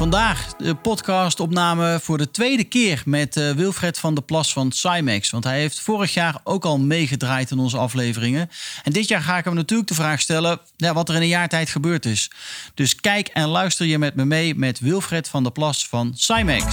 Vandaag de podcastopname voor de tweede keer met uh, Wilfred van der Plas van Cymex. Want hij heeft vorig jaar ook al meegedraaid in onze afleveringen. En dit jaar ga ik hem natuurlijk de vraag stellen ja, wat er in een jaar tijd gebeurd is. Dus kijk en luister je met me mee met Wilfred van der Plas van Cymex.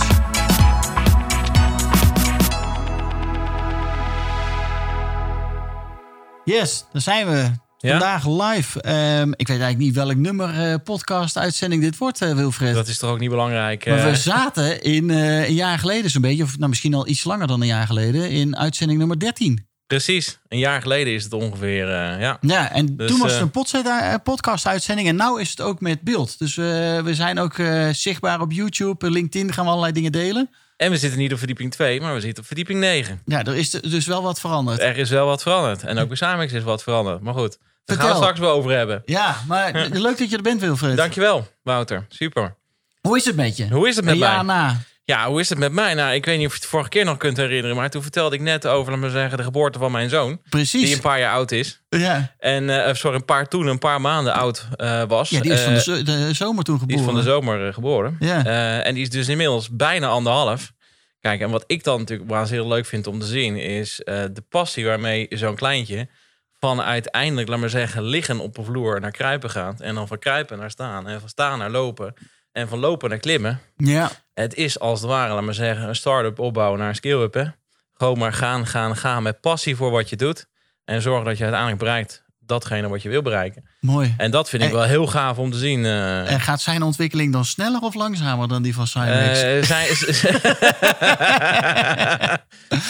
Yes, daar zijn we. Vandaag live. Um, ik weet eigenlijk niet welk nummer uh, podcast-uitzending dit wordt, uh, Wilfred. Dat is toch ook niet belangrijk. Maar we zaten in een jaar geleden zo'n beetje, of nou, misschien al iets langer dan een jaar geleden, in uitzending nummer 13. Precies, een jaar geleden is het ongeveer, ja. Ja, en dus, toen was het een podcast-uitzending en nu is het ook met beeld. Dus we zijn ook zichtbaar op YouTube, LinkedIn gaan we allerlei dingen delen. En we zitten niet op verdieping 2, maar we zitten op verdieping 9. Ja, er is dus wel wat veranderd. Er is wel wat veranderd. En ook bij Samex is wat veranderd. Maar goed, daar gaan we straks wel over hebben. Ja, maar leuk dat je er bent, Wilfred. Dankjewel, Wouter. Super. Hoe is het met je? Hoe is het met mij? Ja, na. Ja, hoe is het met mij? Nou, ik weet niet of je het vorige keer nog kunt herinneren, maar toen vertelde ik net over, laat maar zeggen, de geboorte van mijn zoon. Precies. Die een paar jaar oud is. Ja. En, uh, sorry, een paar toen, een paar maanden oud uh, was. Ja, die is van de, zo de, zomer toen geboren. Die is van de zomer geboren. Ja. en die is dus inmiddels bijna anderhalf. Kijk, en wat ik dan natuurlijk waanzinnig leuk vind om te zien, is de passie waarmee zo'n kleintje van uiteindelijk, laat maar zeggen, liggen op een vloer naar kruipen gaat. En dan van kruipen naar staan. En van staan naar lopen. En van lopen naar klimmen. Ja. Het is als het ware, laat maar zeggen, een start-up opbouwen naar een skill-up. Hè? Gewoon maar gaan, gaan, gaan met passie voor wat je doet. En zorgen dat je uiteindelijk bereikt datgene wat je wil bereiken. Mooi. En dat vind ik wel heel gaaf om te zien. Uh... En gaat zijn ontwikkeling dan sneller of langzamer dan die van Cymex? Uh, zijn...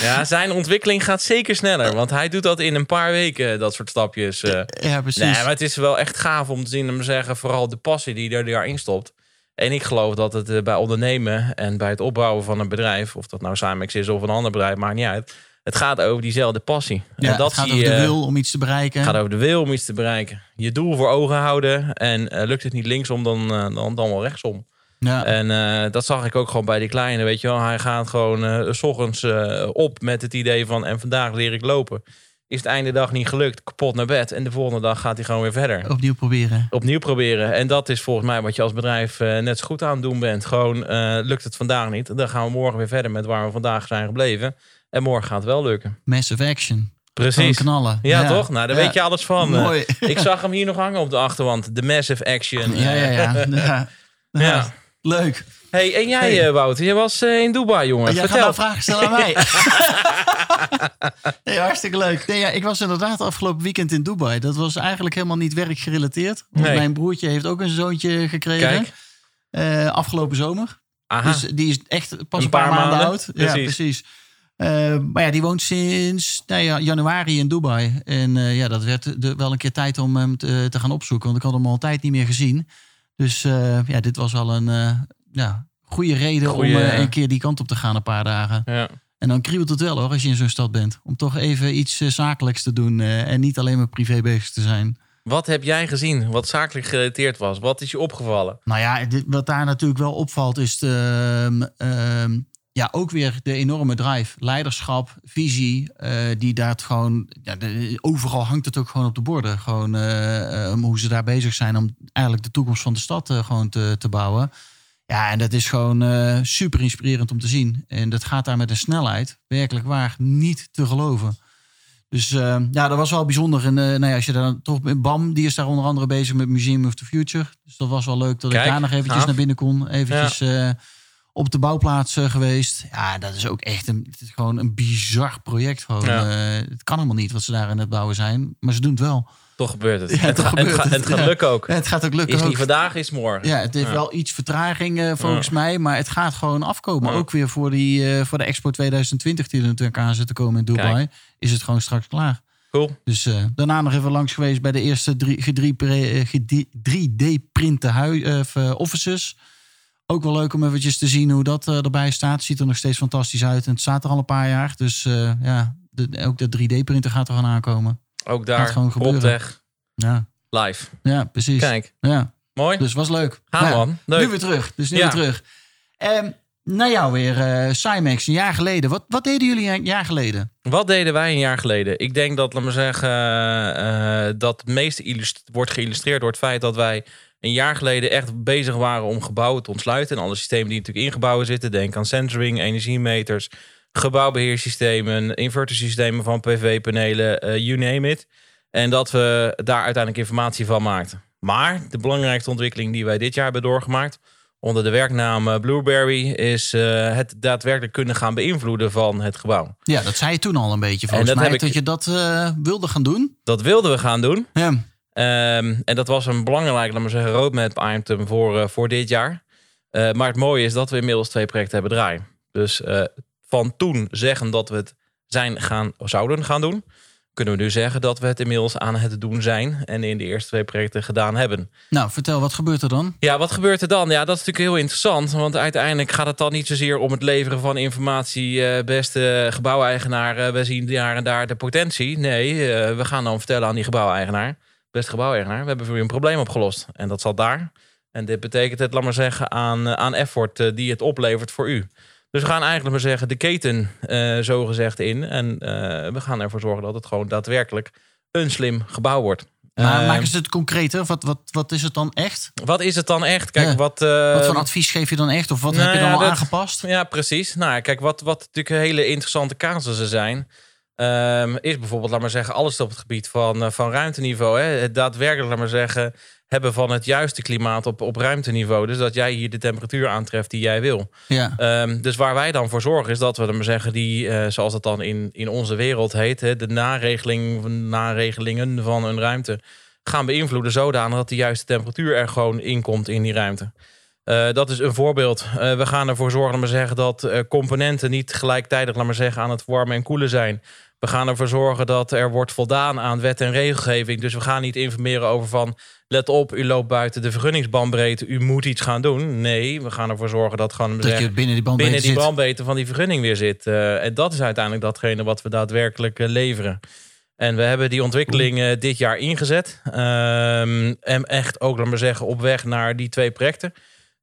ja, zijn ontwikkeling gaat zeker sneller. Want hij doet dat in een paar weken, dat soort stapjes. Uh... Ja, precies. Nee, maar het is wel echt gaaf om te zien, om te zeggen, vooral de passie die er daarin stopt. En ik geloof dat het bij ondernemen en bij het opbouwen van een bedrijf, of dat nou Cymex is of een ander bedrijf, maakt niet uit het gaat over diezelfde passie. Ja, en dat het gaat zie over de wil om iets te bereiken. Het gaat over de wil om iets te bereiken. Je doel voor ogen houden. En uh, lukt het niet linksom, dan, uh, dan, dan wel rechtsom. Ja. En uh, dat zag ik ook gewoon bij die kleine. Weet je wel, hij gaat gewoon s ochtends op met het idee van... en vandaag leer ik lopen. Is het einde dag niet gelukt, kapot naar bed. En de volgende dag gaat hij gewoon weer verder. Opnieuw proberen. Opnieuw proberen. En dat is volgens mij wat je als bedrijf net zo goed aan het doen bent. Gewoon, lukt het vandaag niet. Dan gaan we morgen weer verder met waar we vandaag zijn gebleven. En morgen gaat het wel lukken. Massive action. Precies. knallen. Ja, ja, toch? Nou, daar ja. weet je alles van. Mooi. Ik zag hem hier nog hangen op de achterwand. De massive action. Ja, ja. ja. ja. Leuk. Hey, en jij, hey. Wouter, je was uh, in Dubai, jongen. Jij Vertel. gaat nou vragen stellen aan mij. nee, hartstikke leuk. Nee, ja, ik was inderdaad afgelopen weekend in Dubai. Dat was eigenlijk helemaal niet werkgerelateerd. Want Nee. Mijn broertje heeft ook een zoontje gekregen. Kijk. Eh, afgelopen zomer. Aha. Dus die is echt pas een, paar, paar maanden, oud. Precies. Ja, precies. Uh, maar ja, die woont sinds nou ja, januari in Dubai. En uh, ja, dat werd de, wel een keer tijd om hem te, te, gaan opzoeken. Want ik had hem al tijd niet meer gezien. Dus ja, dit was wel een ja, goede reden Goeie, om een keer die kant op te gaan een paar dagen. Ja. En dan kriebelt het wel hoor, als je in zo'n stad bent. Om toch even iets zakelijks te doen en niet alleen maar privé bezig te zijn. Wat heb jij gezien wat zakelijk gerelateerd was? Wat is je opgevallen? Nou ja, dit, wat daar natuurlijk wel opvalt is de, uh, ja, ook weer de enorme drive, leiderschap, visie, uh, die daar gewoon, ja, de, overal hangt het ook gewoon op de borden. Gewoon uh, um, hoe ze daar bezig zijn om eigenlijk de toekomst van de stad uh, gewoon te, te bouwen. Ja, en dat is gewoon super inspirerend om te zien. En dat gaat daar met een snelheid, werkelijk waar, niet te geloven. Dus ja, dat was wel bijzonder. En nou ja, als je daar toch Bam, die is daar onder andere bezig met Museum of the Future. Dus dat was wel leuk dat Kijk, ik daar nog eventjes gaaf. naar binnen kon. Eventjes ja op de bouwplaats geweest. Ja, dat is ook echt een, het is gewoon een bizar project. Gewoon. Ja. Uh, het kan helemaal niet wat ze daar in het bouwen zijn, maar ze doen het wel. Toch gebeurt het. Ja, het, toch ga, gebeurt het, ga, het. het gaat Ja. lukken ook. Het gaat ook lukken. Is niet ook. vandaag, is morgen. Ja, het heeft wel iets vertraging uh, volgens mij, maar het gaat gewoon afkomen. Ook weer voor, die, uh, voor de Expo 2020 die er natuurlijk aan zit te komen in Dubai, Kijk. is het gewoon straks klaar. Cool. Dus uh, daarna nog even langs geweest bij de eerste 3D-printe offices. Ook wel leuk om eventjes te zien hoe dat eh, erbij staat. Ziet er nog steeds fantastisch uit. En het staat er al een paar jaar. Dus eh, ja, de, ook de 3D-printer gaat er gaan aankomen. Ook Gaat daar, gewoon gebeuren. Ja, live. ja precies. Kijk, Ja, mooi. dus was leuk. Gaan Nou man, leuk. Nu weer terug. Dus nu Ja. weer terug. Ehm naar jou weer, Cymex, een jaar geleden. Wat, wat deden jullie een jaar geleden? Wat deden wij een jaar geleden? Ik denk dat, laat maar zeggen, dat het meeste illust- wordt geïllustreerd door het feit dat wij een jaar geleden echt bezig waren om gebouwen te ontsluiten. En alle systemen die natuurlijk in gebouwen zitten. Denk aan sensoring, energiemeters, gebouwbeheersystemen, invertersystemen van PV-panelen, eh, you name it. En dat we daar uiteindelijk informatie van maakten. Maar de belangrijkste ontwikkeling die wij dit jaar hebben doorgemaakt, onder de werknaam Blueberry, is eh, het daadwerkelijk kunnen gaan beïnvloeden van het gebouw. Ja, dat zei je toen al een beetje. Volgens dat mij heb ik- dat je dat eh, wilde gaan doen. Dat wilden we gaan doen. Ja. Ehm, en dat was een belangrijk, laat maar zeggen, roadmap item voor, eh, voor dit jaar. Eh, maar het mooie is dat we inmiddels twee projecten hebben draaien. Dus eh, van toen zeggen dat we het zijn gaan, zouden gaan doen, kunnen we nu zeggen dat we het inmiddels aan het doen zijn en in de eerste twee projecten gedaan hebben. Nou, vertel, wat gebeurt er dan? Ja, wat gebeurt er dan? Ja, dat is natuurlijk heel interessant. Want uiteindelijk gaat het dan niet zozeer om het leveren van informatie. beste gebouweigenaar, we zien daar en daar de potentie. Nee, we gaan dan vertellen aan die gebouweigenaar. Beste gebouweigenaar, we hebben voor u een probleem opgelost. En dat zat daar. En dit betekent het, laat maar zeggen, aan, eh, aan effort eh, die het oplevert voor u. Dus we gaan eigenlijk maar zeggen de keten eh zo gezegd in. En we gaan ervoor zorgen dat het gewoon daadwerkelijk een slim gebouw wordt. Maar maak eens het concreter. Wat, wat, wat is het dan echt? wat is het dan echt? Kijk, Ja. wat... Wat voor advies geef je dan echt? Of wat nou heb je dan ja, al dat- aangepast? Ja, precies. Nou, kijk, wat, wat natuurlijk hele interessante casussen zijn, ehm, is bijvoorbeeld, laat maar zeggen, alles op het gebied van, eh, van ruimteniveau. Hè? Het daadwerkelijk, laat maar zeggen, hebben van het juiste klimaat op, op ruimteniveau. Dus dat jij hier de temperatuur aantreft die jij wil. Ja. Ehm, dus waar wij dan voor zorgen is dat we, laat maar zeggen, die, eh, zoals dat dan in, in onze wereld heet, hè, de naregeling, naregelingen van een ruimte gaan beïnvloeden zodanig dat de juiste temperatuur er gewoon inkomt in die ruimte. Eh, dat is een voorbeeld. We gaan ervoor zorgen laat maar zeggen, dat componenten niet gelijktijdig laat maar zeggen, aan het warmen en koelen zijn. We gaan ervoor zorgen dat er wordt voldaan aan wet en regelgeving. Dus we gaan niet informeren over van... let op, u loopt buiten de vergunningsbandbreedte. U moet iets gaan doen. Nee, we gaan ervoor zorgen dat gewoon... Dat je binnen die bandbreedte binnen die van die vergunning weer zit. Eh, en dat is uiteindelijk datgene wat we daadwerkelijk eh, leveren. En we hebben die ontwikkeling eh, dit jaar ingezet. Ehm, en echt ook, laat maar zeggen, op weg naar die twee projecten.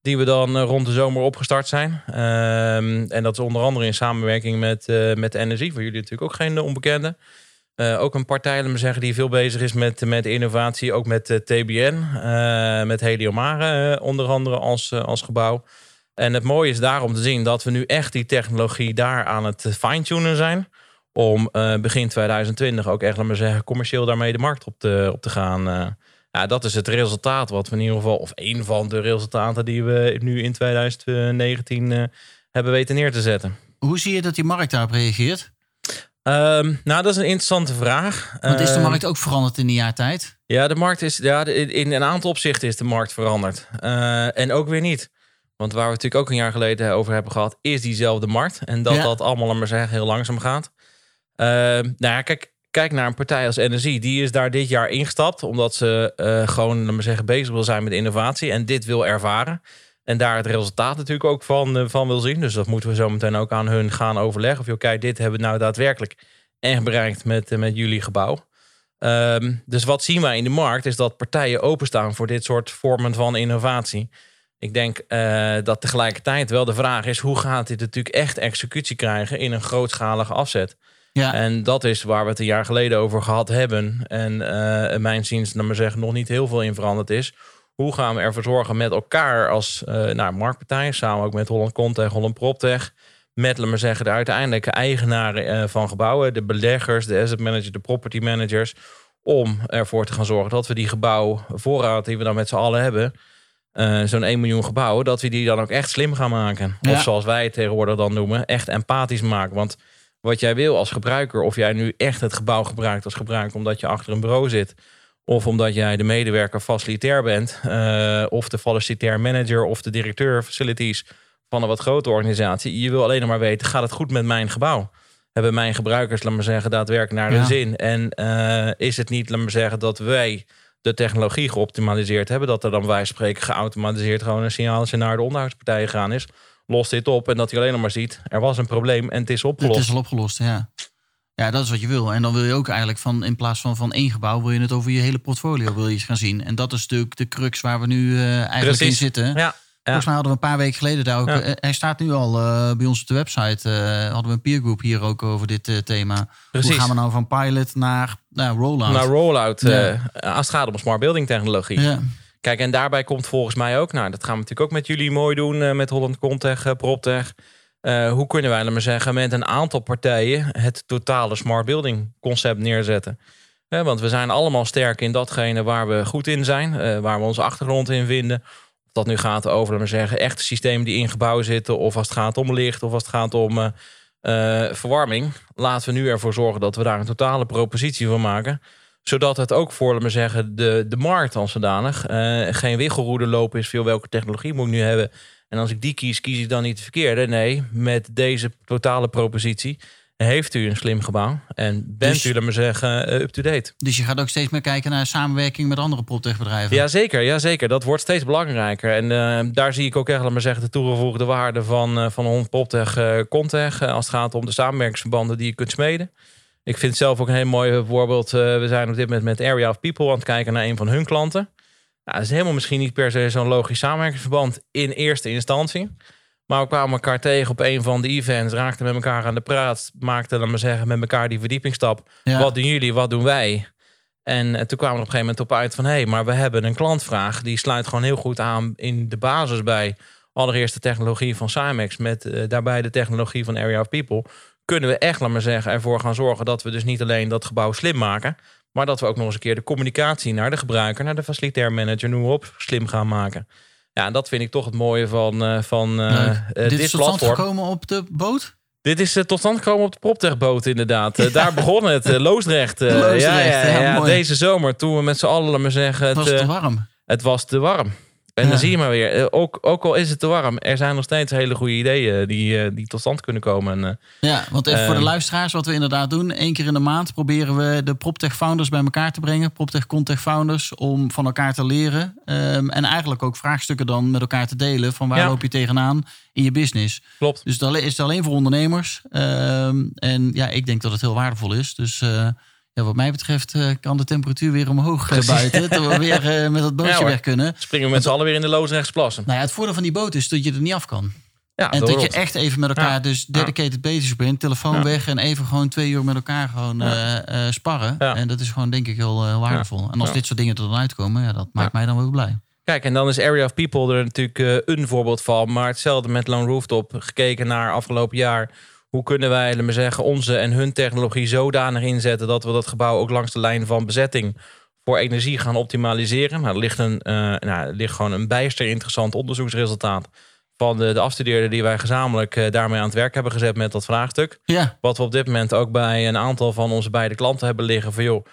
Die we dan eh, rond de zomer opgestart zijn. Ehm, en dat is onder andere in samenwerking met, eh met de NSI. Voor jullie natuurlijk ook geen onbekende. Eh, ook een partij, laat maar zeggen, die veel bezig is met, met innovatie. Ook met TBN, met Heliomare onder andere als, als gebouw. En het mooie is daarom te zien dat we nu echt die technologie daar aan het fine-tunen zijn. Om begin 2020 ook echt, laat maar zeggen, commercieel daarmee de markt op te, op te gaan. Ja, dat is het resultaat wat we in ieder geval, of een van de resultaten die we nu in 2019 eh, hebben weten neer te zetten. Hoe zie je dat die markt daarop reageert? Ehm, nou, dat is een interessante vraag. Want is de Ehm, markt ook veranderd in die jaar tijd? Ja, de markt is, ja, in, een aantal opzichten is de markt veranderd. Eh, en ook weer niet. Want waar we natuurlijk ook een jaar geleden over hebben gehad, is diezelfde markt. En dat Ja. dat allemaal, maar zeggen, heel langzaam gaat. Eh, nou ja, kijk, kijk naar een partij als NSI. Die is daar dit jaar ingestapt, omdat ze eh, gewoon, maar zeggen, bezig wil zijn met innovatie. En dit wil ervaren. En daar het resultaat natuurlijk ook van, eh, van wil zien. Dus dat moeten we zo meteen ook aan hun gaan overleggen. Of joh, kijk, dit hebben we nou daadwerkelijk echt bereikt met, eh, met jullie gebouw. Ehm, dus wat zien wij in de markt is dat partijen openstaan voor dit soort vormen van innovatie. Ik denk dat tegelijkertijd wel de vraag is: hoe gaat dit natuurlijk echt executie krijgen in een grootschalige afzet? Ja, En dat is waar we het een jaar geleden over gehad hebben. En eh in mijn ziens, naar maar zeggen, nog niet heel veel in veranderd is. Hoe gaan we ervoor zorgen met elkaar als eh nou, marktpartijen, samen ook met Holland Contech, Holland PropTech, met, laat maar zeggen, de uiteindelijke eigenaren eh, van gebouwen, de beleggers, de asset managers, de property managers, om ervoor te gaan zorgen dat we die gebouwvoorraad die we dan met z'n allen hebben, zo'n 1 miljoen gebouwen, dat we die dan ook echt slim gaan maken. Ja. Of zoals wij het tegenwoordig dan noemen, echt empathisch maken. Want wat jij wil als gebruiker, of jij nu echt het gebouw gebruikt als gebruiker omdat je achter een bureau zit, of omdat jij de medewerker facilitair bent, eh, of de facilitair manager of de directeur facilities van een wat grotere organisatie. Je wil alleen nog maar weten, gaat het goed met mijn gebouw? Hebben mijn gebruikers, laat maar zeggen, daadwerkelijk naar de Ja. zin? En eh, is het niet, laat maar zeggen, dat wij de technologie geoptimaliseerd hebben. Dat er dan bij spreken geautomatiseerd gewoon een signaaltje naar de onderhoudspartij gegaan is. Lost dit op en dat hij alleen nog maar ziet, er was een probleem en het is opgelost. Het is al opgelost, ja. Ja, dat is wat je wil. En dan wil je ook eigenlijk van in plaats van van één gebouw, wil je het over je hele portfolio wil je gaan zien. En dat is natuurlijk de crux waar we nu uh, eigenlijk in zitten. Ja. Volgens mij hadden we een paar weken geleden daar ook. Ja. eh, hij staat nu al eh, bij ons op de website. eh, hadden we een peergroep hier ook over dit eh, thema. Precies. Hoe gaan we nou van pilot naar, naar rollout? Naar rollout Ja. eh, als het gaat om smart building technologie. Kijk, en daarbij komt volgens mij ook, nou, dat gaan we natuurlijk ook met jullie mooi doen, eh, met Holland Contech, uh, PropTech. Eh, hoe kunnen wij, laat maar zeggen, met een aantal partijen het totale smart building concept neerzetten? Eh, want we zijn allemaal sterk in datgene waar we goed in zijn, eh, waar we onze achtergrond in vinden. Of dat nu gaat over, maar zeggen, echte systemen die in gebouwen zitten, of als het gaat om licht, of als het gaat om eh, eh, verwarming. Laten we nu ervoor zorgen dat we daar een totale propositie van maken zodat het ook voor, laten we zeggen, de, de markt als zodanig eh, geen wiggelroede lopen is. Veel welke technologie moet ik nu hebben? En als ik die kies, kies ik dan niet de verkeerde. Nee, met deze totale propositie heeft u een slim gebouw. En bent Dus- u, laten we zeggen, eh, up-to-date. Dus je gaat ook steeds meer kijken naar samenwerking met andere proptechbedrijven. Jazeker, jazeker. Dat wordt steeds belangrijker. En eh, daar zie ik ook echt, laat maar zeggen, de toegevoegde waarde van, eh van Hond Poptech eh Contech. als het gaat om de samenwerkingsverbanden die je kunt smeden. Ik vind zelf ook een heel mooi voorbeeld. eh, we zijn op dit moment met Area of People aan het kijken naar een van hun klanten. Nou, dat is helemaal misschien niet per se zo'n logisch samenwerkingsverband in eerste instantie. Maar we kwamen elkaar tegen op een van de events, raakten met elkaar aan de praat, maakten, laat maar zeggen, met elkaar die verdiepingsstap. Ja. Wat doen jullie, wat doen wij? En eh, toen kwamen we op een gegeven moment op uit van... hé, hey, maar we hebben een klantvraag... die sluit gewoon heel goed aan in de basis bij... allereerst de technologie van Cymex... met eh, daarbij de technologie van Area of People... kunnen we echt, laat maar zeggen, ervoor gaan zorgen... dat we dus niet alleen dat gebouw slim maken... maar dat we ook nog eens een keer de communicatie naar de gebruiker... naar de facilitair manager, noem maar op, slim gaan maken. Ja, en dat vind ik toch het mooie van, eh, van eh, Leuk. eh, dit dit, is tot stand platform. gekomen op de boot? Dit is eh, tot stand gekomen op de Proptech-boot, inderdaad. Eh, daar begon het, eh, Loosdrecht. eh, Loosdrecht, ja, deze zomer, toen we met z'n allen, laat maar zeggen, het, was te eh, warm. het was te warm. En Ja. dan zie je maar weer, eh, ook, ook al is het te warm, er zijn nog steeds hele goede ideeën die, eh, die tot stand kunnen komen. En, eh, Ja, want even voor de luisteraars, wat we inderdaad doen. één keer in de maand proberen we de PropTech founders bij elkaar te brengen. PropTech Contech founders, om van elkaar te leren. Ehm, en eigenlijk ook vraagstukken dan met elkaar te delen. Van waar Ja. loop je tegenaan in je business. klopt. Dus dat is het alleen voor ondernemers. Ehm, en ja, ik denk dat het heel waardevol is. Dus eh, ja, wat mij betreft eh, kan de temperatuur weer omhoog Precies. buiten. Dat we weer eh, met dat bootje Ja, weg kunnen. Springen we met z'n allen weer in de Loosdrechtsplassen. Nou ja, het voordeel van die boot is dat je er niet af kan. Ja, En dat je echt even met elkaar Ja. dus dedicated bezig bent. Telefoon weg en even gewoon twee uur met elkaar gewoon sparren. En dat is gewoon denk ik heel waardevol. En als dit soort dingen er dan uitkomen, ja, dat maakt mij dan wel blij. Kijk, en dan is Area of People er natuurlijk een voorbeeld van. Maar hetzelfde met Lone Rooftop. Gekeken naar afgelopen jaar. Hoe kunnen wij, zeggen, onze en hun technologie zodanig inzetten... dat we dat gebouw ook langs de lijn van bezetting voor energie gaan optimaliseren. Nou, er ligt, een, eh, nou, er ligt gewoon een bijster interessant onderzoeksresultaat... van de, de afstudeerden die wij gezamenlijk eh, daarmee aan het werk hebben gezet met dat vraagstuk. Ja, Wat we op dit moment ook bij een aantal van onze beide klanten hebben liggen. Van joh,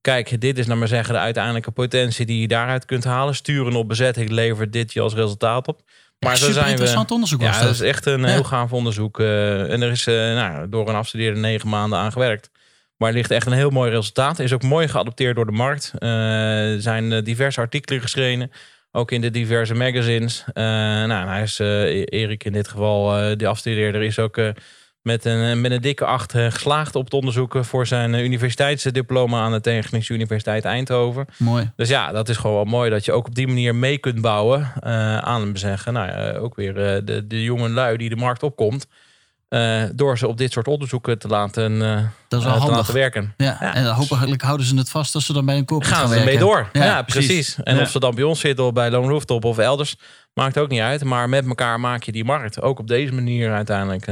kijk, dit is nou maar zeggen de uiteindelijke potentie die je daaruit kunt halen. Sturen op bezetting levert dit je als resultaat op. Maar zo zijn we. interessant onderzoek was Ja, dat. is echt een heel gaaf onderzoek. eh, en er is eh, nou, door een afstudeerde negen maanden aan gewerkt. Maar er ligt echt een heel mooi resultaat. Is ook mooi geadopteerd door de markt. Eh, er zijn diverse artikelen geschreven. Ook in de diverse magazines. Nou, hij is, eh, Erik in dit geval, de afstudeerder, is ook met, een, met een dikke acht eh, geslaagd op het onderzoeken voor zijn eh, universiteitsdiploma aan de Technische Universiteit Eindhoven. Mooi. Dus ja, dat is gewoon wel mooi dat je ook op die manier mee kunt bouwen eh, aan hem zeggen. Nou ja, ook weer eh, de, de jonge lui die de markt opkomt. eh, door ze op dit soort onderzoeken te laten, eh, Dat is wel eh, te handig. laten werken. Ja, Ja. en hopelijk houden ze het vast als ze dan bij een corporate Gaan gaan, ze werken. door. Ja, precies. En Ja. of ze dan bij ons zitten of bij Lone Rooftop of elders, maakt ook niet uit. Maar met elkaar maak je die markt. Ook op deze manier uiteindelijk.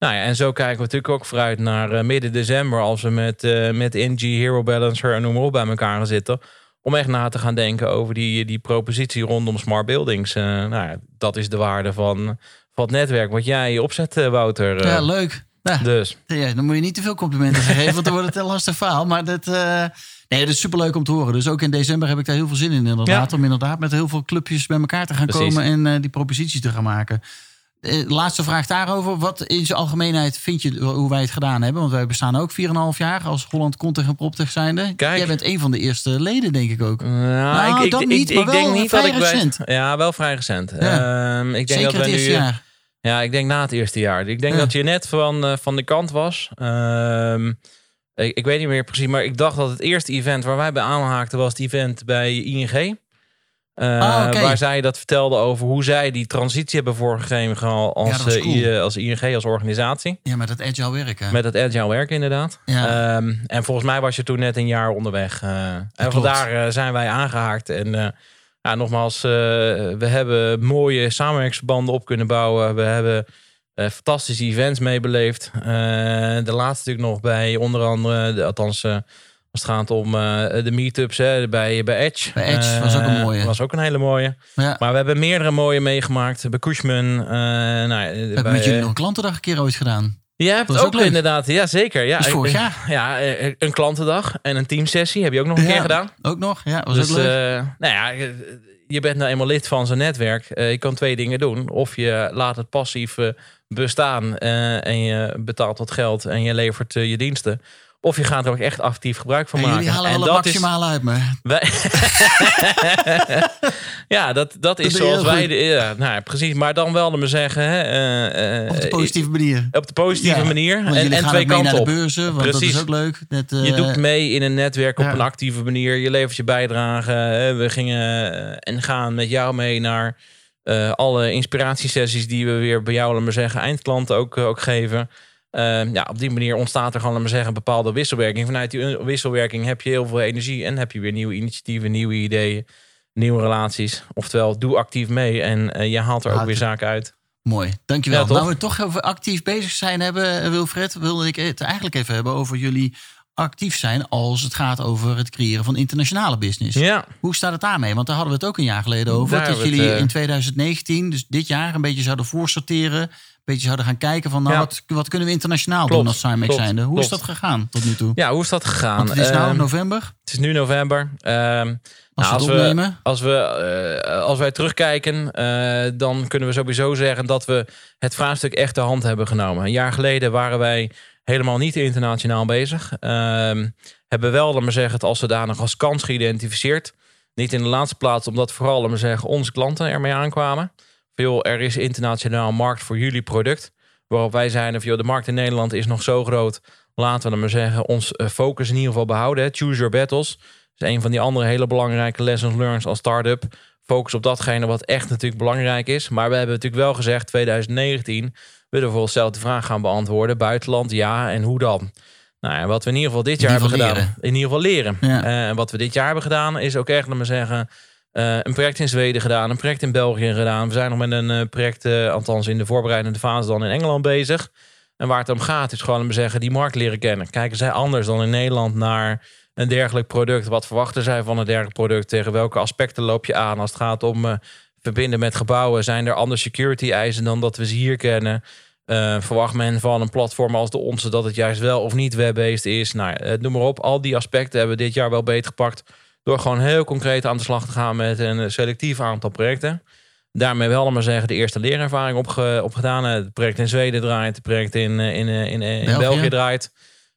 Nou ja, en zo kijken we natuurlijk ook vooruit naar eh, midden december. Als we met, eh met NG, Hero Balancer en noem maar op bij elkaar gaan zitten. Om echt na te gaan denken over die, die propositie rondom smart buildings. Eh, nou ja, dat is de waarde van, van het netwerk wat jij opzet, Wouter. Ja, leuk. Nou, dus Ja, dan moet je niet te veel complimenten geven, want dan wordt het een lastig verhaal. Maar dat, nee, dat is superleuk om te horen. Dus ook in december heb ik daar heel veel zin in, inderdaad. Ja. Om inderdaad met heel veel clubjes bij elkaar te gaan Precies. komen en die proposities te gaan maken. Eh, laatste vraag daarover. Wat in zijn algemeenheid vind je hoe wij het gedaan hebben? Want wij bestaan ook 4,5 jaar als Holland Contig en Proptech zijnde. Kijk. Jij bent een van de eerste leden, denk ik ook. Nou, Nou, dat niet, maar wel denk niet vrij dat ik bij- recent. ja, wel vrij recent. Ja. Ehm, ik denk Zeker dat het eerste nu, jaar. Ja, ik denk na het eerste jaar. Ik denk Ja. dat je net van, eh, van de kant was. Ehm, ik, ik weet niet meer precies, maar ik dacht dat het eerste event waar wij bij aanhaakten was het event bij ING. Eh, Ah. Waar zij dat vertelde over hoe zij die transitie hebben voorgegeven als, Ja, was eh, cool. Als ING, als organisatie. Ja, met het agile werken. Met het agile werken inderdaad. Ja. Ehm, en volgens mij was je toen net een jaar onderweg. eh, en klopt. vandaar zijn wij aangehaakt. En ja, nogmaals, we hebben mooie samenwerkingsverbanden op kunnen bouwen. We hebben fantastische events meebeleefd. De laatste natuurlijk nog bij onder andere, de, althans als het gaat om eh, de meetups hè, bij, bij Edge. Bij Edge was ook een Eh, mooie. was ook een hele mooie. ja. Maar we hebben meerdere mooie meegemaakt. Bij Cushman. eh nou, hebben bij, met jullie nog een klantendag een keer ooit gedaan. je hebt Dat is ook, ook inderdaad, ja zeker. Ja, vorig jaar. Ja, een klantendag en een teamsessie heb je ook nog een Ja, keer gedaan. Ook nog, ja, was dus ook leuk. nou ja, je bent nou eenmaal lid van zo'n netwerk. Je kan twee dingen doen. Of je laat het passief bestaan en je betaalt wat geld en je levert je diensten. Of je gaat er ook echt actief gebruik van En maken. jullie halen en dat is maximale uit me. wij... ja, dat, dat is zoals wij. De, ja, nou ja, precies. Maar dan wel, me zeggen. Hè, eh, eh, Op de positieve manier. op de positieve Ja, manier. En, twee kanten naar op. de beurzen, want dat Precies. is ook leuk. Net, eh, Je doet mee in een netwerk op ja. een actieve manier. Je levert je bijdrage. We gingen eh, en gaan met jou mee naar eh, alle inspiratiesessies die we weer bij jou, laten we zeggen, eindklanten ook, eh, ook geven. Eh, ja, op die manier ontstaat er gewoon, we zeggen, een bepaalde wisselwerking. Vanuit die wisselwerking heb je heel veel energie en heb je weer nieuwe initiatieven, nieuwe ideeën, nieuwe relaties. Oftewel, doe actief mee en eh, je haalt er ook weer zaken uit. Mooi, dankjewel. Ja, nou, we toch over actief bezig zijn hebben, eh, Wilfred, wilde ik het eigenlijk even hebben over jullie actief zijn als het gaat over het creëren van internationale business. Ja, Hoe staat het daarmee? Want daar hadden we het ook een jaar geleden over. Daar dat jullie het, eh, in 2019, dus dit jaar, een beetje zouden voorsorteren. Een beetje zouden gaan kijken van, nou, Ja. wat, wat kunnen we internationaal Klopt, doen als klopt, zijnde? Hoe is dat gegaan tot nu toe? ja hoe is dat gegaan? Want het is nou Ehm, november, het is nu november. Ehm, als nou, we het als we-. Als, we, eh, als wij terugkijken, eh, dan kunnen we sowieso zeggen dat we het vraagstuk echt de hand hebben genomen. Een jaar geleden waren wij helemaal niet internationaal bezig. Ehm, hebben wel, laat maar zeggen, het als zodanig als kans geïdentificeerd. Niet in de laatste plaats, omdat vooral, zeggen, onze klanten ermee aankwamen. Er is internationaal markt voor jullie product. Waarop wij zeiden, van, joh, de markt in Nederland is nog zo groot. Laten we, dan maar zeggen, ons eh, focus in ieder geval behouden. hè. Choose your battles. Dat is een van die andere hele belangrijke lessons learned als start-up. Focus op datgene wat echt natuurlijk belangrijk is. Maar we hebben natuurlijk wel gezegd, 2019 willen we voor onszelf de vraag gaan beantwoorden. Buitenland, ja, en hoe dan? Nou, ja, wat we in ieder geval dit jaar hebben gedaan. In ieder geval leren. Ja. Eh, En wat we dit jaar hebben gedaan, is ook echt, laat maar zeggen, eh, een project in Zweden gedaan, een project in België gedaan. We zijn nog met een eh, project, eh, althans in de voorbereidende fase dan in Engeland bezig. En waar het om gaat, is gewoon, laat maar zeggen, die markt leren kennen. Kijken zij anders dan in Nederland naar een dergelijk product? Wat verwachten zij van een dergelijk product? Tegen welke aspecten loop je aan als het gaat om verbinden met gebouwen? Zijn er andere security eisen dan dat we ze hier kennen? Verwacht men van een platform als de onze dat het juist wel of niet web-based is? Nou, noem maar op. Al die aspecten hebben we dit jaar wel beter gepakt. Door gewoon heel concreet aan de slag te gaan met een selectief aantal projecten. Daarmee wel maar zeggen de eerste leerervaring opge, opgedaan. Het project in Zweden draait, het project in, eh, in, eh, in, eh, in België. België draait.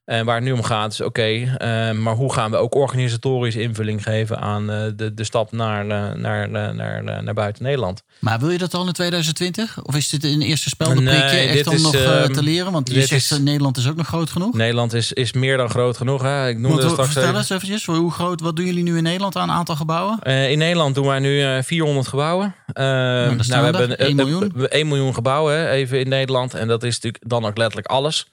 En waar het nu om gaat is, oké, eh, maar hoe gaan we ook organisatorisch invulling geven aan eh, de, de stap naar, eh, naar, naar, naar, naar buiten Nederland? Maar wil je dat al in 2020? Of is dit een eerste speldenprikje Nee, echt om is, nog eh, ehm, te leren? Want je dit zegt is- eh, Nederland is ook nog groot genoeg. Nederland is, is meer dan groot genoeg. Hè? Ik noemde straks vertel even. eens eventjes, hoe groot, wat doen jullie nu in Nederland aan aantal gebouwen? Eh, in Nederland doen wij nu eh, 400 gebouwen. Eh, nou, we staan er hebben 1 eh, miljoen. eh, 1 miljoen gebouwen hè, even in Nederland. En dat is natuurlijk dan ook letterlijk alles.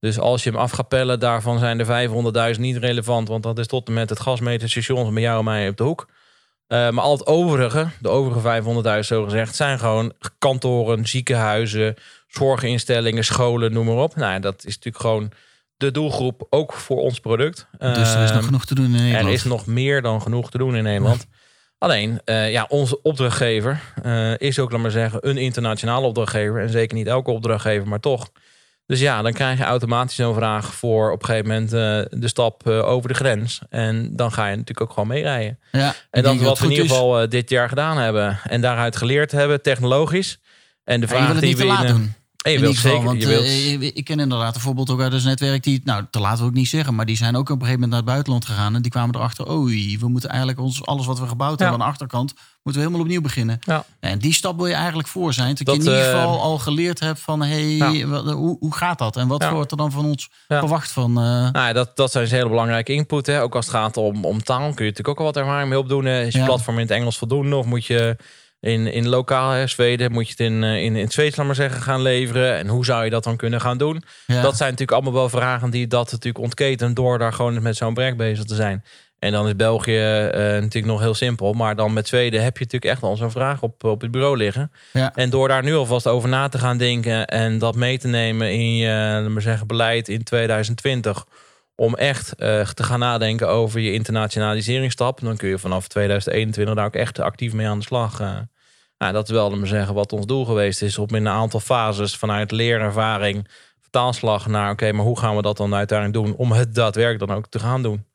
Dus als je hem af gaat pellen, daarvan zijn er 500.000 niet relevant. Want dat is tot en met het gasmeterstation bij jou en mij op de hoek. Eh, maar al het overige, de overige 500.000 zo gezegd, zijn gewoon kantoren, ziekenhuizen, zorginstellingen, scholen, noem maar op. Nou, dat is natuurlijk gewoon de doelgroep ook voor ons product. dus er is nog Ehm, genoeg te doen in Nederland. er is nog meer dan genoeg te doen in Nederland. Alleen, eh, ja, onze opdrachtgever eh, is ook, laat maar zeggen, een internationale opdrachtgever. En zeker niet elke opdrachtgever, maar toch. Dus ja, dan krijg je automatisch zo'n vraag voor op een gegeven moment eh, de stap eh, over de grens. En dan ga je natuurlijk ook gewoon meerijden. ja, En dat is wat we in ieder geval eh, dit jaar gedaan hebben. En daaruit geleerd hebben, technologisch. En de vraag die we in, doen. En je wilt geval, zeker, want je wilt, eh, ik ken inderdaad een voorbeeld ook uit ons netwerk die, nou, te laten we ook niet zeggen, maar die zijn ook op een gegeven moment naar het buitenland gegaan en die kwamen erachter, oei, we moeten eigenlijk ons alles wat we gebouwd Ja. hebben aan de achterkant, moeten we helemaal opnieuw beginnen. Ja. En die stap wil je eigenlijk voor zijn, dat, Dat, je in ieder eh, geval al geleerd hebt van, hey, Ja. wat- hoe, hoe gaat dat en wat Ja. wordt er dan van ons Ja. verwacht van? eh, Nou, ja, dat, dat zijn dus hele belangrijke input. Hè. Ook als het gaat om, om taal, kun je natuurlijk ook al wat ervaring mee opdoen. hè. Is je Ja. platform in het Engels voldoende? Of moet je in, in lokaal hè, Zweden, moet je het in, eh, in, in het Zweeds, laat maar zeggen, gaan leveren? En hoe zou je dat dan kunnen gaan doen? ja. Dat zijn natuurlijk allemaal wel vragen die dat natuurlijk ontketen door daar gewoon met zo'n project bezig te zijn. En dan is België eh, natuurlijk nog heel simpel. Maar dan met Zweden heb je natuurlijk echt wel zo'n vraag op, op het bureau liggen. Ja. En door daar nu alvast over na te gaan denken en dat mee te nemen in je laat maar zeggen, beleid in 2020. Om echt eh, te gaan nadenken over je internationaliseringsstap. Dan kun je vanaf 2021 daar ook echt actief mee aan de slag. eh. nou, dat is wel maar zeggen, wat ons doel geweest is. Om in een aantal fases vanuit leerervaring, vertaalslag naar oké, maar hoe gaan we dat dan uiteindelijk doen? Om het daadwerkelijk dan ook te gaan doen.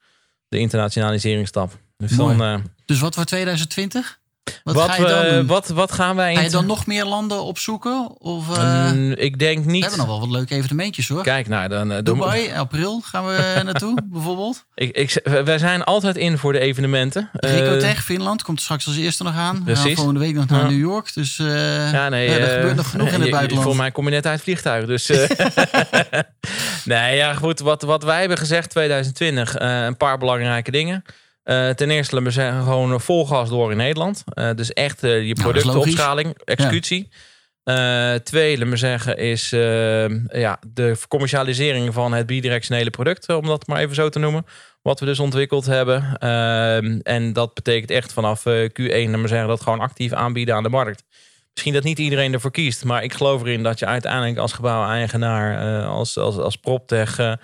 De internationaliseringsstap. Dus Mooi. dan, eh, Dus wat voor 2020? Wat, wat, we- wat, wat gaan wij Ga je dan nog meer landen opzoeken? Of, eh, Mm, ik denk we niet. hebben nog wel wat leuke evenementjes hoor. Kijk, nou, dan, eh, dan Dubai, april gaan we naartoe bijvoorbeeld. Ik, ik, wij zijn altijd in voor de evenementen. Eh, Ricotech, Finland, komt straks als eerste nog aan. We gaan Precies. volgende week nog naar Ja. New York. Dus eh, ja, nee, er eh, gebeurt nog genoeg in het buitenland. Voor mij kom je net uit het vliegtuig. Dus, eh, nee, ja, goed. Wat, wat wij hebben gezegd 2020, eh, een paar belangrijke dingen. Eh, ten eerste, laten we zeggen, gewoon vol gas door in Nederland. Eh, dus echt eh, je Nou, productopschaling, executie. Eh, twee, laten we zeggen, is ja, de commercialisering van het bidirectionele product, om dat maar even zo te noemen. Wat we dus ontwikkeld hebben. Ehm, en dat betekent echt vanaf eh, Q1, laten we zeggen, dat gewoon actief aanbieden aan de markt. Misschien dat niet iedereen ervoor kiest, maar ik geloof erin dat je uiteindelijk als gebouweigenaar, als, als, als proptech,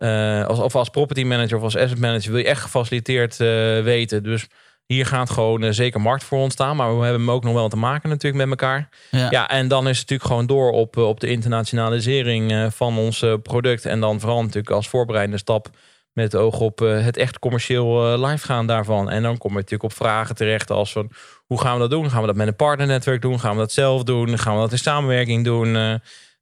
eh, als, of als property manager of als asset manager, wil je echt gefaciliteerd eh, weten. Dus hier gaat gewoon eh, zeker markt voor ontstaan, maar we hebben hem ook nog wel te maken natuurlijk met elkaar. ja. Ja, en dan is het natuurlijk gewoon door op, op de internationalisering van ons product. En dan vooral natuurlijk als voorbereidende stap met het oog op het echt commercieel live gaan daarvan. En dan kom je natuurlijk op vragen terecht als van hoe gaan we dat doen? Gaan we dat met een partnernetwerk doen? Gaan we dat zelf doen? Gaan we dat in samenwerking doen?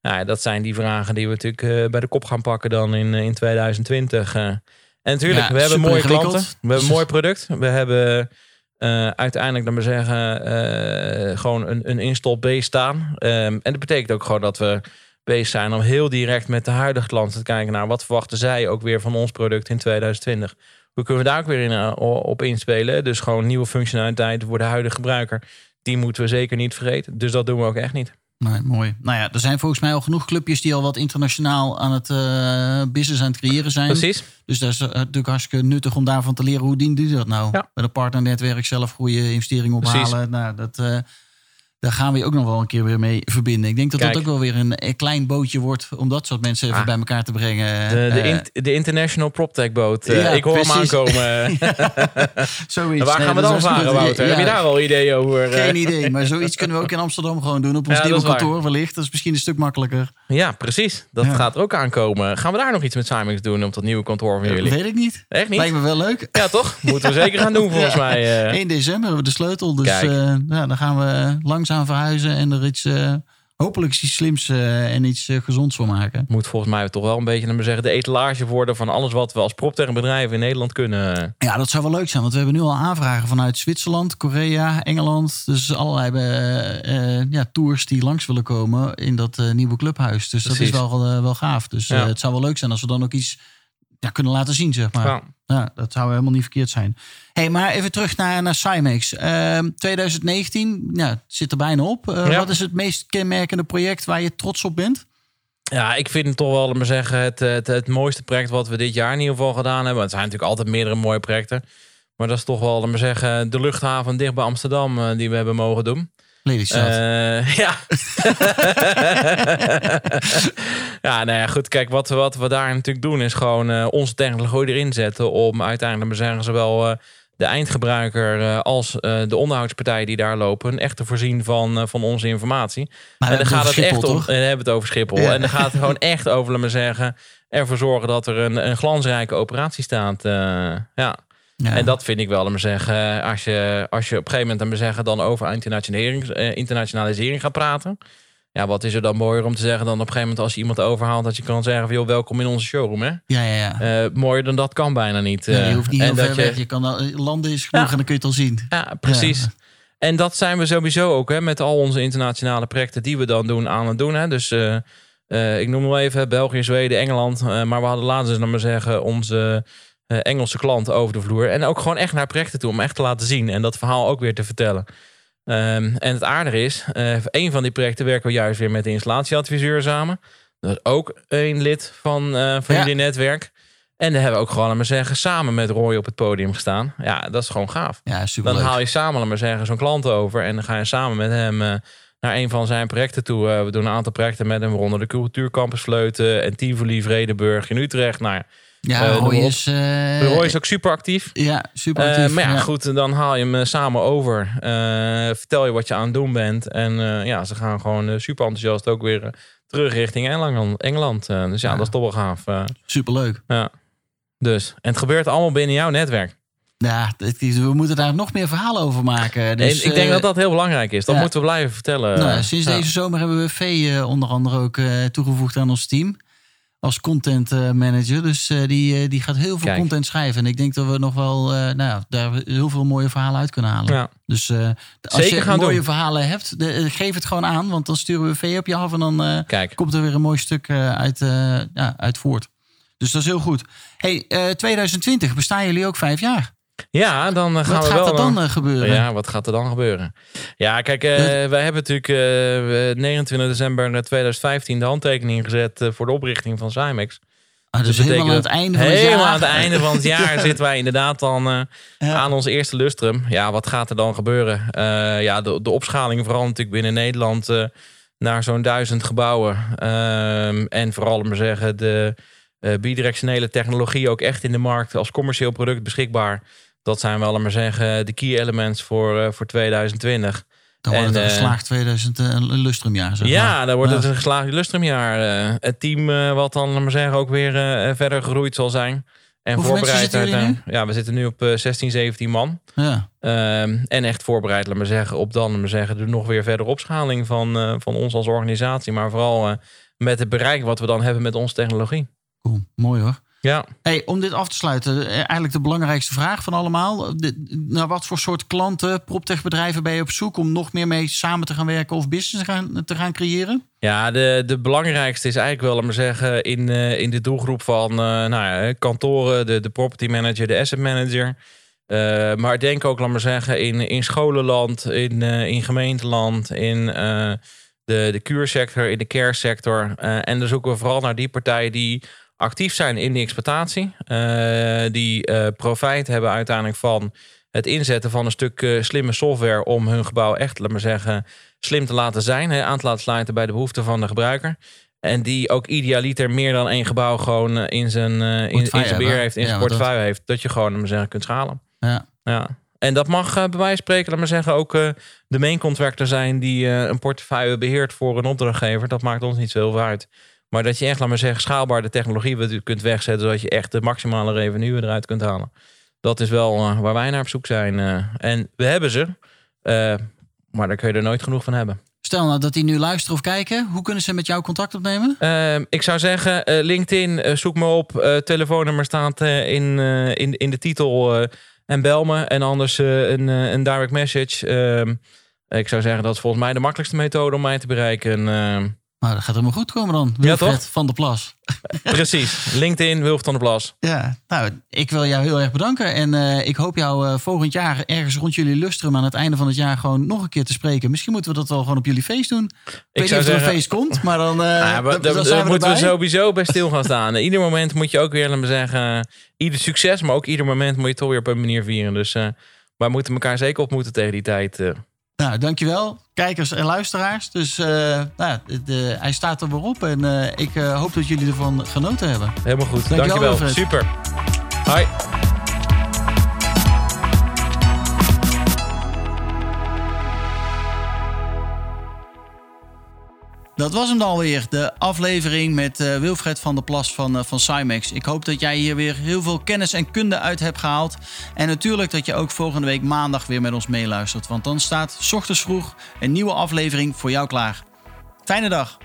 Nou, ja, dat zijn die vragen die we natuurlijk eh, bij de kop gaan pakken dan in, eh, in 2020. eh. En natuurlijk, Ja, we hebben mooie ingewikkeld. klanten. We hebben een mooi product. We hebben uiteindelijk, dan maar zeggen, gewoon een, een install base staan. Ehm, en dat betekent ook gewoon dat we bezig zijn om heel direct met de huidige klanten te kijken naar wat verwachten zij ook weer van ons product in 2020. Hoe kunnen we daar ook weer in, op inspelen? Dus gewoon nieuwe functionaliteit voor de huidige gebruiker. Die moeten we zeker niet vergeten. Dus dat doen we ook echt niet. Nee, mooi. Nou ja, er zijn volgens mij al genoeg clubjes die al wat internationaal aan het eh, business aan het creëren zijn. Precies. Dus dat is eh, natuurlijk hartstikke nuttig om daarvan te leren. Hoe dienen die dat nou? Ja. Bij de partnernetwerk zelf goede investeringen Precies. ophalen. Nou, dat, eh, daar gaan we je ook nog wel een keer weer mee verbinden. Ik denk dat Kijk. dat ook wel weer een, een klein bootje wordt om dat soort mensen even Ah. bij elkaar te brengen. De, de, Eh, int- de International PropTech boot. Eh, Ja, ik hoor hem aankomen. zoiets. Waar Nee, gaan we dan varen. Wouter? Ja, Heb je daar al ideeën over? eh? Geen idee, maar zoiets kunnen we ook in Amsterdam gewoon doen. Op ons Ja, nieuwe is waar. kantoor wellicht. Dat is misschien een stuk makkelijker. Ja, precies. Dat gaat er ook aankomen. Gaan we daar nog iets met Simons doen op dat nieuwe kantoor van jullie? Weet ik niet. Echt niet? Lijkt me wel leuk. Ja, toch? Moeten we zeker gaan doen volgens mij. eh. 1 december hebben we de sleutel. Dus eh, dan gaan we langzaam verhuizen en er iets, eh, hopelijk iets slims eh, en iets eh, gezonds voor maken. Moet volgens mij toch wel een beetje laten we zeggen, de etalage worden van alles wat we als proptech-bedrijf in Nederland kunnen. Ja, dat zou wel leuk zijn, want we hebben nu al aanvragen vanuit Zwitserland, Korea, Engeland. Dus allerlei ja, tours die langs willen komen in dat nieuwe clubhuis. Dus dat is wel, wel gaaf. Dus Ja. het zou wel leuk zijn als we dan ook iets ja, kunnen laten zien, zeg maar. Ja. Ja, dat zou helemaal niet verkeerd zijn. hey, maar even terug naar, naar Cymex. Ehm, 2019, ja, het zit er bijna op. Eh, Ja. Wat is het meest kenmerkende project waar je trots op bent? Ja, ik vind het toch wel, maar zeggen, het, het, het mooiste project wat we dit jaar in ieder geval gedaan hebben. Het zijn natuurlijk altijd meerdere mooie projecten. Maar dat is toch wel, maar zeggen, de luchthaven dicht bij Amsterdam eh, die we hebben mogen doen. Lelystad. Eh, ja. ja, nou ja, goed. Kijk, wat, wat we daar natuurlijk doen is gewoon eh, onze technologie erin zetten om uiteindelijk, maar zeggen zowel eh, de eindgebruiker eh, als de onderhoudspartijen die daar lopen echt te voorzien van, van onze informatie. maar en dan gaat het echt om, toch? en dan hebben we het over Schiphol. Ja. En dan gaat het gewoon echt over, laat maar zeggen, ervoor zorgen dat er een, een glansrijke operatie staat. ja. Ja. En dat vind ik wel, maar zeggen, als je, als je op een gegeven moment zeggen, dan over internationalisering, internationalisering gaat praten. Ja, wat is er dan mooier om te zeggen dan op een gegeven moment als je iemand overhaalt dat je kan zeggen van joh, welkom in onze showroom hè. Ja, ja, ja. Eh, mooier dan dat kan bijna niet. Ja, je Eh, hoeft niet en heel dat ver je- weg. Je kan al- landen is genoeg Ja. en dan kun je het al zien. Ja, precies. Ja. En dat zijn we sowieso ook hè, met al onze internationale projecten die we dan doen aan het doen. Hè. Dus eh, eh, ik noem nog even België, Zweden, Engeland. Eh, maar we hadden laatst eens, laat maar zeggen, onze eh, Engelse klant over de vloer. En ook gewoon echt naar projecten toe om echt te laten zien en dat verhaal ook weer te vertellen. Ehm, en het aardige is, eh een van die projecten werken we juist weer met de installatieadviseur samen. Dat is ook een lid van, eh van Ja. jullie netwerk. En daar hebben we ook gewoon, maar zeggen, samen met Roy op het podium gestaan. Ja, dat is gewoon gaaf. Ja, super Dan haal je samen, maar zeggen, zo'n klant over. En dan ga je samen met hem eh, naar een van zijn projecten toe. We doen een aantal projecten met hem, waaronder de Cultuurcampus Vleuten en Tivoli, Vredenburg in Utrecht. Nou, Ja, Eh, Roy is... eh, Roy is ook super actief. Ja, super Eh, actief. maar ja, ja. goed, dan haal je hem eh, samen over. Eh, vertel je wat je aan het doen bent. En eh, ja, ze gaan gewoon eh, super enthousiast ook weer eh, terug richting Engeland. Engeland. Eh, dus ja, Ja. dat is toch wel gaaf. eh. Superleuk. ja. Dus, en het gebeurt allemaal binnen jouw netwerk. Ja, we moeten daar nog meer verhalen over maken. Dus, ik denk eh, dat dat heel belangrijk is. Dat ja. moeten we blijven vertellen. Nou, sinds Ja. deze zomer hebben we Vee eh, onder andere ook eh, toegevoegd aan ons team. Als content eh, manager. Dus eh, die, eh, die gaat heel veel Kijk. content schrijven. En ik denk dat we nog wel eh, nou, ja, daar heel veel mooie verhalen uit kunnen halen. Ja. Dus eh, als Zeker je mooie doen. verhalen hebt, de- geef het gewoon aan. Want dan sturen we Vee op je af en dan eh, Kijk, komt er weer een mooi stuk eh, uit, eh, ja, uit voort. Dus dat is heel goed. Hey, eh, 2020 bestaan jullie ook vijf jaar. Ja, dan eh, gaan Wat we gaat wel... er dan eh, gebeuren? Ja, wat gaat er dan gebeuren? Ja, kijk, eh, wij hebben natuurlijk eh, 29 december 2015 de handtekening gezet eh, voor de oprichting van Cymex. Ah, dus helemaal aan het einde van het Helemaal aan het einde van het jaar Ja. zitten wij inderdaad dan eh, Ja. aan ons eerste lustrum. Ja, wat gaat er dan gebeuren? Eh, ja, de, de opschaling vooral natuurlijk binnen Nederland eh, naar zo'n duizend gebouwen. Ehm, en vooral, maar zeggen, de eh, bidirectionele technologie ook echt in de markt als commercieel product beschikbaar. Dat zijn wel, maar zeggen, de key elements voor, eh, voor 2020. Dan wordt het En, een eh, geslaagd 2000 eh, een lustrumjaar. Zeg Ja, maar. dan wordt het een geslaagd lustrumjaar. Eh, het team eh, wat dan, maar zeggen, ook weer eh, verder gegroeid zal zijn. En Hoeveel voorbereid uit, eh, Ja, we zitten nu op eh, 16, 17 man. Ja. Ehm, en echt voorbereid, laat maar zeggen, op dan maar zeggen, de nog weer verder opschaling van, eh, van ons als organisatie. Maar vooral eh, met het bereik wat we dan hebben met onze technologie. Cool, mooi hoor. Ja, Hey, om dit af te sluiten, eh, eigenlijk de belangrijkste vraag van allemaal. De, naar wat voor soort klanten, proptechbedrijven ben je op zoek om nog meer mee samen te gaan werken of business te gaan, te gaan creëren? ja de, de belangrijkste is eigenlijk wel, laat maar zeggen, in, eh, in de doelgroep van eh, nou ja, kantoren, de, de property manager, de asset manager. Eh, maar denk ook, laat maar zeggen, in, in scholenland, in, eh, in gemeenteland, in eh, de, de kuursector, in de care sector. Eh, en dan zoeken we vooral naar die partijen die actief zijn in de exploitatie. eh, die eh, profijt hebben uiteindelijk van het inzetten van een stuk eh, slimme software om hun gebouw echt, laat maar zeggen, slim te laten zijn. Hè, aan te laten sluiten bij de behoeften van de gebruiker. En die ook idealiter meer dan één gebouw gewoon eh, in zijn, eh, in, in zijn beheer heeft, in Ja, zijn dat- portefeuille heeft. Dat je gewoon, laat maar zeggen, kunt schalen. Ja. Ja. En dat mag eh, bij wijze van spreken, laat maar zeggen, ook eh, de main contractor zijn die eh, een portefeuille beheert voor een opdrachtgever. Dat maakt ons niet zo heel veel uit. Maar dat je echt, laat maar zeggen, schaalbaar de technologie wat- kunt wegzetten, zodat je echt de maximale revenue eruit kunt halen. Dat is wel eh, waar wij naar op zoek zijn. eh. en we hebben ze, eh, maar daar kun je er nooit genoeg van hebben. Stel nou dat die nu luisteren of kijken, hoe kunnen ze met jou contact opnemen? Ehm, ik zou zeggen, LinkedIn, zoek me op. Telefoonnummer staat in, in, in de titel en bel me. En anders een, een direct message. Ehm, ik zou zeggen, dat is volgens mij de makkelijkste methode om mij te bereiken. Nou, dat gaat helemaal goed komen dan. Wilfred van der Plas. precies, LinkedIn, Wilf van der Plas. Ja, nou, ik wil jou heel erg bedanken. En eh, ik hoop jou eh, volgend jaar ergens rond jullie lustrum aan het einde van het jaar gewoon nog een keer te spreken. Misschien moeten we dat wel gewoon op jullie feest doen. Ik, weet niet of er een feest komt, maar dan, Ja, maar dan, daar dan daar zijn we moeten we sowieso bij stil gaan staan. Ieder moment moet je ook weer, laat me zeggen, ieder succes, maar ook ieder moment moet je toch weer op een manier vieren. Dus wij moeten elkaar zeker ontmoeten tegen die tijd. Eh. Nou, dankjewel, kijkers en luisteraars. Dus eh, nou, de, hij staat er weer op en eh, ik eh, hoop dat jullie ervan genoten hebben. Helemaal goed. Dankjewel, Dankjewel. Super. Hoi. Dat was hem dan alweer, de aflevering met eh, Wilfred van der Plas van, eh, van Cymex. Ik hoop dat jij hier weer heel veel kennis en kunde uit hebt gehaald. En natuurlijk dat je ook volgende week maandag weer met ons meeluistert. Want dan staat 's ochtends vroeg een nieuwe aflevering voor jou klaar. Fijne dag.